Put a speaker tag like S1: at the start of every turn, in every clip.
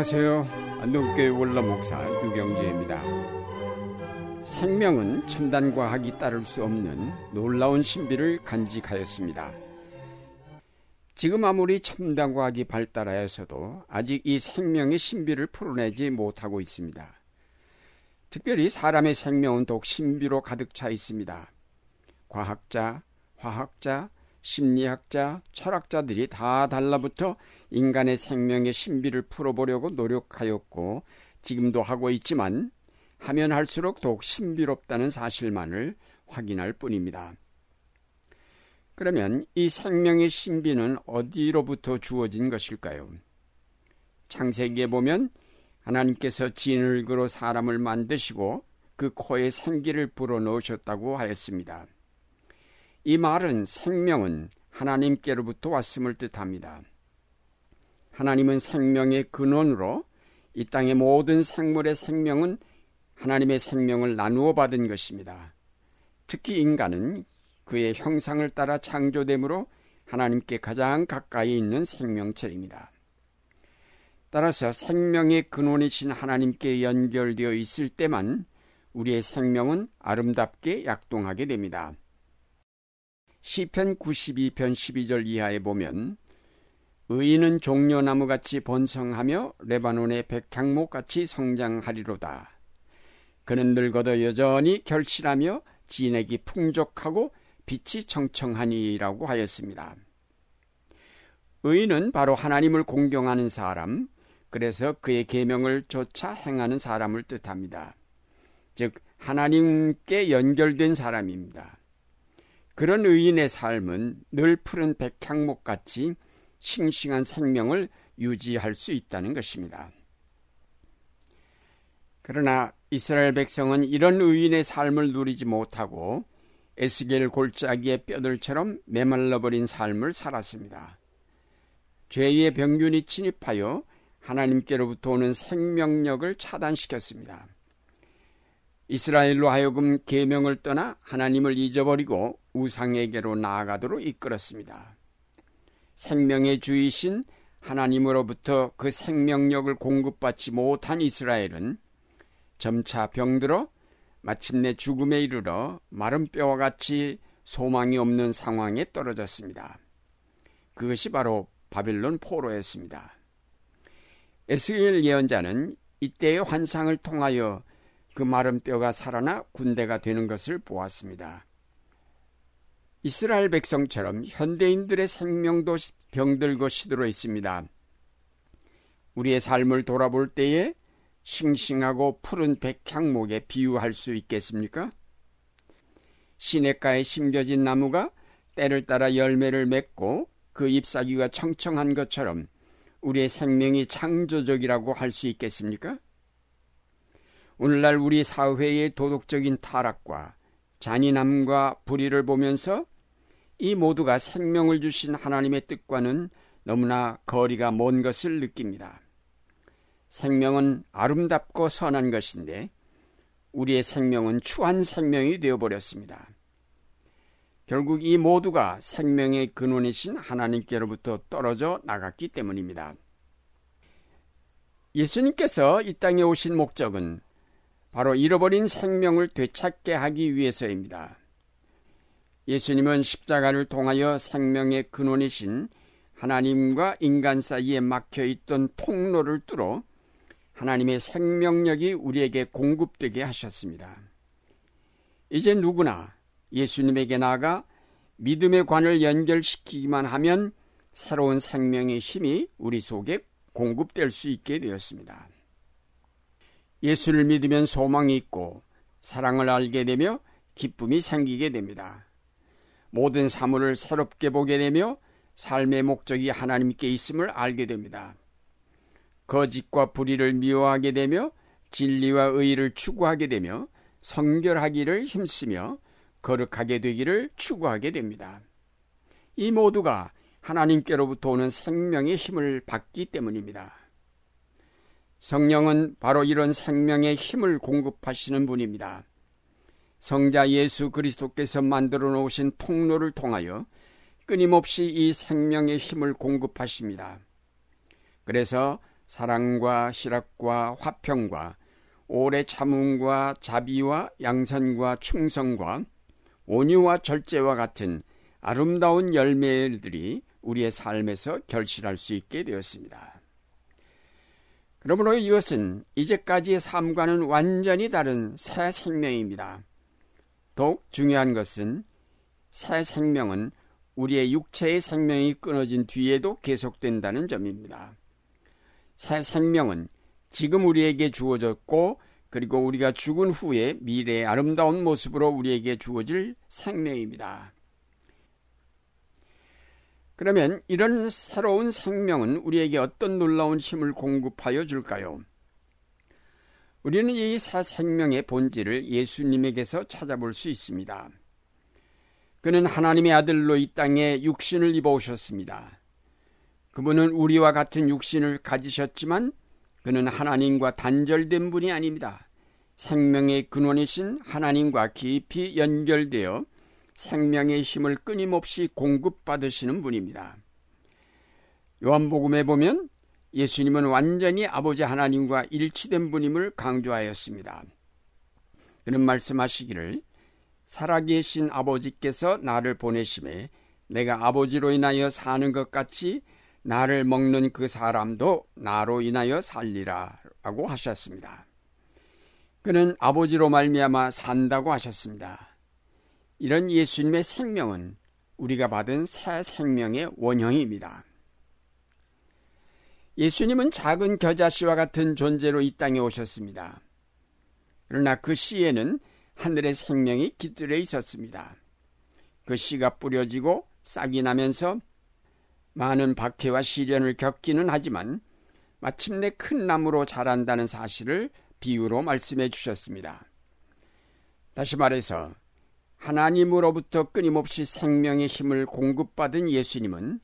S1: 안녕하세요. 안동교회 원로 목사 유경재입니다. 생명은 첨단 과학이 따를 수 없는 놀라운 신비를 간직하였습니다. 지금 아무리 첨단 과학이 발달하여서도 아직 이 생명의 신비를 풀어내지 못하고 있습니다. 특별히 사람의 생명은 더욱 신비로 가득 차 있습니다. 과학자, 화학자, 심리학자, 철학자들이 다 달라붙어 인간의 생명의 신비를 풀어보려고 노력하였고 지금도 하고 있지만 하면 할수록 더욱 신비롭다는 사실만을 확인할 뿐입니다. 그러면 이 생명의 신비는 어디로부터 주어진 것일까요? 창세기에 보면 하나님께서 진흙으로 사람을 만드시고 그 코에 생기를 불어넣으셨다고 하였습니다. 이 말은 생명은 하나님께로부터 왔음을 뜻합니다. 하나님은 생명의 근원으로 이 땅의 모든 생물의 생명은 하나님의 생명을 나누어 받은 것입니다. 특히 인간은 그의 형상을 따라 창조됨으로 하나님께 가장 가까이 있는 생명체입니다. 따라서 생명의 근원이신 하나님께 연결되어 있을 때만 우리의 생명은 아름답게 약동하게 됩니다. 시편 92편 12절 이하에 보면 의인은 종려나무 같이 번성하며 레바논의 백향목 같이 성장하리로다. 그는 늙어도 여전히 결실하며 진액이 풍족하고 빛이 청청하니라고 하였습니다. 의인은 바로 하나님을 공경하는 사람, 그래서 그의 계명을 조차 행하는 사람을 뜻합니다. 즉 하나님께 연결된 사람입니다. 그런 의인의 삶은 늘 푸른 백향목 같이 싱싱한 생명을 유지할 수 있다는 것입니다. 그러나 이스라엘 백성은 이런 의인의 삶을 누리지 못하고 에스겔 골짜기의 뼈들처럼 메말라버린 삶을 살았습니다. 죄의 병균이 침입하여 하나님께로부터 오는 생명력을 차단시켰습니다. 이스라엘로 하여금 계명을 떠나 하나님을 잊어버리고 우상에게로 나아가도록 이끌었습니다. 생명의 주이신 하나님으로부터 그 생명력을 공급받지 못한 이스라엘은 점차 병들어 마침내 죽음에 이르러 마른 뼈와 같이 소망이 없는 상황에 떨어졌습니다. 그것이 바로 바빌론 포로였습니다. 에스겔 예언자는 이때의 환상을 통하여 그 마른 뼈가 살아나 군대가 되는 것을 보았습니다. 이스라엘 백성처럼 현대인들의 생명도 병들고 시들어 있습니다. 우리의 삶을 돌아볼 때에 싱싱하고 푸른 백향목에 비유할 수 있겠습니까? 시냇가에 심겨진 나무가 때를 따라 열매를 맺고 그 잎사귀가 청청한 것처럼 우리의 생명이 창조적이라고 할 수 있겠습니까? 오늘날 우리 사회의 도덕적인 타락과 잔인함과 불의를 보면서 이 모두가 생명을 주신 하나님의 뜻과는 너무나 거리가 먼 것을 느낍니다. 생명은 아름답고 선한 것인데 우리의 생명은 추한 생명이 되어버렸습니다. 결국 이 모두가 생명의 근원이신 하나님께로부터 떨어져 나갔기 때문입니다. 예수님께서 이 땅에 오신 목적은 바로 잃어버린 생명을 되찾게 하기 위해서입니다. 예수님은 십자가를 통하여 생명의 근원이신 하나님과 인간 사이에 막혀 있던 통로를 뚫어 하나님의 생명력이 우리에게 공급되게 하셨습니다. 이제 누구나 예수님에게 나아가 믿음의 관을 연결시키기만 하면 새로운 생명의 힘이 우리 속에 공급될 수 있게 되었습니다. 예수를 믿으면 소망이 있고 사랑을 알게 되며 기쁨이 생기게 됩니다. 모든 사물을 새롭게 보게 되며 삶의 목적이 하나님께 있음을 알게 됩니다. 거짓과 불의를 미워하게 되며 진리와 의를 추구하게 되며 성결하기를 힘쓰며 거룩하게 되기를 추구하게 됩니다. 이 모두가 하나님께로부터 오는 생명의 힘을 받기 때문입니다. 성령은 바로 이런 생명의 힘을 공급하시는 분입니다. 성자 예수 그리스도께서 만들어 놓으신 통로를 통하여 끊임없이 이 생명의 힘을 공급하십니다. 그래서 사랑과 희락과 화평과 오래 참음과 자비와 양선과 충성과 온유와 절제와 같은 아름다운 열매들이 우리의 삶에서 결실할 수 있게 되었습니다. 그러므로 이것은 이제까지의 삶과는 완전히 다른 새 생명입니다. 더욱 중요한 것은 새 생명은 우리의 육체의 생명이 끊어진 뒤에도 계속된다는 점입니다. 새 생명은 지금 우리에게 주어졌고 그리고 우리가 죽은 후에 미래의 아름다운 모습으로 우리에게 주어질 생명입니다. 그러면 이런 새로운 생명은 우리에게 어떤 놀라운 힘을 공급하여 줄까요? 우리는 이 새 생명의 본질을 예수님에게서 찾아볼 수 있습니다. 그는 하나님의 아들로 이 땅에 육신을 입어 오셨습니다. 그분은 우리와 같은 육신을 가지셨지만 그는 하나님과 단절된 분이 아닙니다. 생명의 근원이신 하나님과 깊이 연결되어 생명의 힘을 끊임없이 공급받으시는 분입니다. 요한복음에 보면 예수님은 완전히 아버지 하나님과 일치된 분임을 강조하였습니다. 그는 말씀하시기를 살아계신 아버지께서 나를 보내심에 내가 아버지로 인하여 사는 것 같이 나를 먹는 그 사람도 나로 인하여 살리라라고 하셨습니다. 그는 아버지로 말미암아 산다고 하셨습니다. 이런 예수님의 생명은 우리가 받은 새 생명의 원형입니다. 예수님은 작은 겨자씨와 같은 존재로 이 땅에 오셨습니다. 그러나 그 씨에는 하늘의 생명이 깃들여 있었습니다. 그 씨가 뿌려지고 싹이 나면서 많은 박해와 시련을 겪기는 하지만 마침내 큰 나무로 자란다는 사실을 비유로 말씀해 주셨습니다. 다시 말해서 하나님으로부터 끊임없이 생명의 힘을 공급받은 예수님은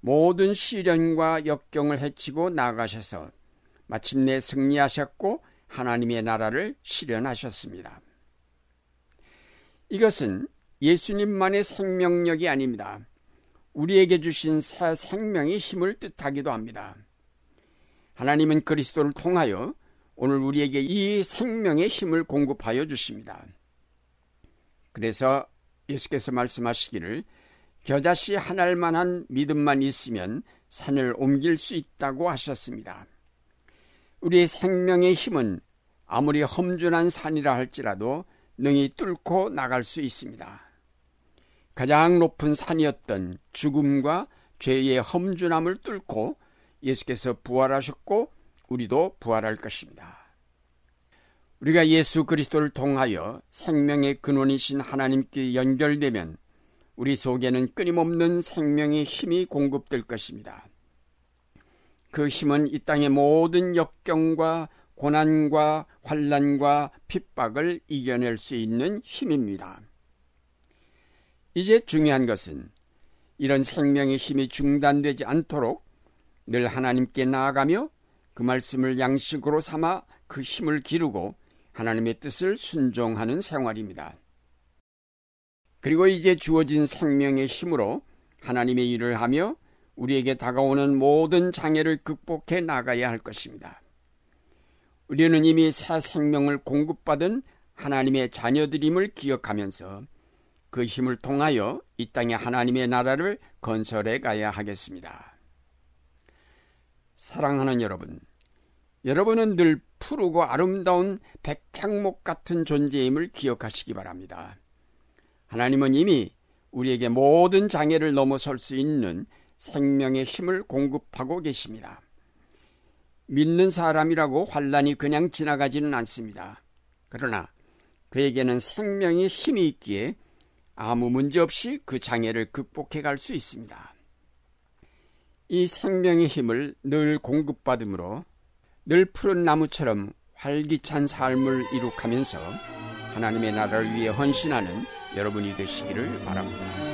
S1: 모든 시련과 역경을 헤치고 나가셔서 마침내 승리하셨고 하나님의 나라를 실현하셨습니다. 이것은 예수님만의 생명력이 아닙니다. 우리에게 주신 새 생명의 힘을 뜻하기도 합니다. 하나님은 그리스도를 통하여 오늘 우리에게 이 생명의 힘을 공급하여 주십니다. 그래서 예수께서 말씀하시기를 겨자씨 한 알만한 믿음만 있으면 산을 옮길 수 있다고 하셨습니다. 우리의 생명의 힘은 아무리 험준한 산이라 할지라도 능히 뚫고 나갈 수 있습니다. 가장 높은 산이었던 죽음과 죄의 험준함을 뚫고 예수께서 부활하셨고 우리도 부활할 것입니다. 우리가 예수 그리스도를 통하여 생명의 근원이신 하나님께 연결되면 우리 속에는 끊임없는 생명의 힘이 공급될 것입니다. 그 힘은 이 땅의 모든 역경과 고난과 환란과 핍박을 이겨낼 수 있는 힘입니다. 이제 중요한 것은 이런 생명의 힘이 중단되지 않도록 늘 하나님께 나아가며 그 말씀을 양식으로 삼아 그 힘을 기르고 하나님의 뜻을 순종하는 생활입니다. 그리고 이제 주어진 생명의 힘으로 하나님의 일을 하며 우리에게 다가오는 모든 장애를 극복해 나가야 할 것입니다. 우리는 이미 새 생명을 공급받은 하나님의 자녀들임을 기억하면서 그 힘을 통하여 이 땅에 하나님의 나라를 건설해 가야 하겠습니다. 사랑하는 여러분, 여러분은 늘 푸르고 아름다운 백향목 같은 존재임을 기억하시기 바랍니다. 하나님은 이미 우리에게 모든 장애를 넘어설 수 있는 생명의 힘을 공급하고 계십니다. 믿는 사람이라고 환란이 그냥 지나가지는 않습니다. 그러나 그에게는 생명의 힘이 있기에 아무 문제 없이 그 장애를 극복해 갈 수 있습니다. 이 생명의 힘을 늘 공급받으므로 늘 푸른 나무처럼 활기찬 삶을 이룩하면서 하나님의 나라를 위해 헌신하는 여러분이 되시기를 바랍니다.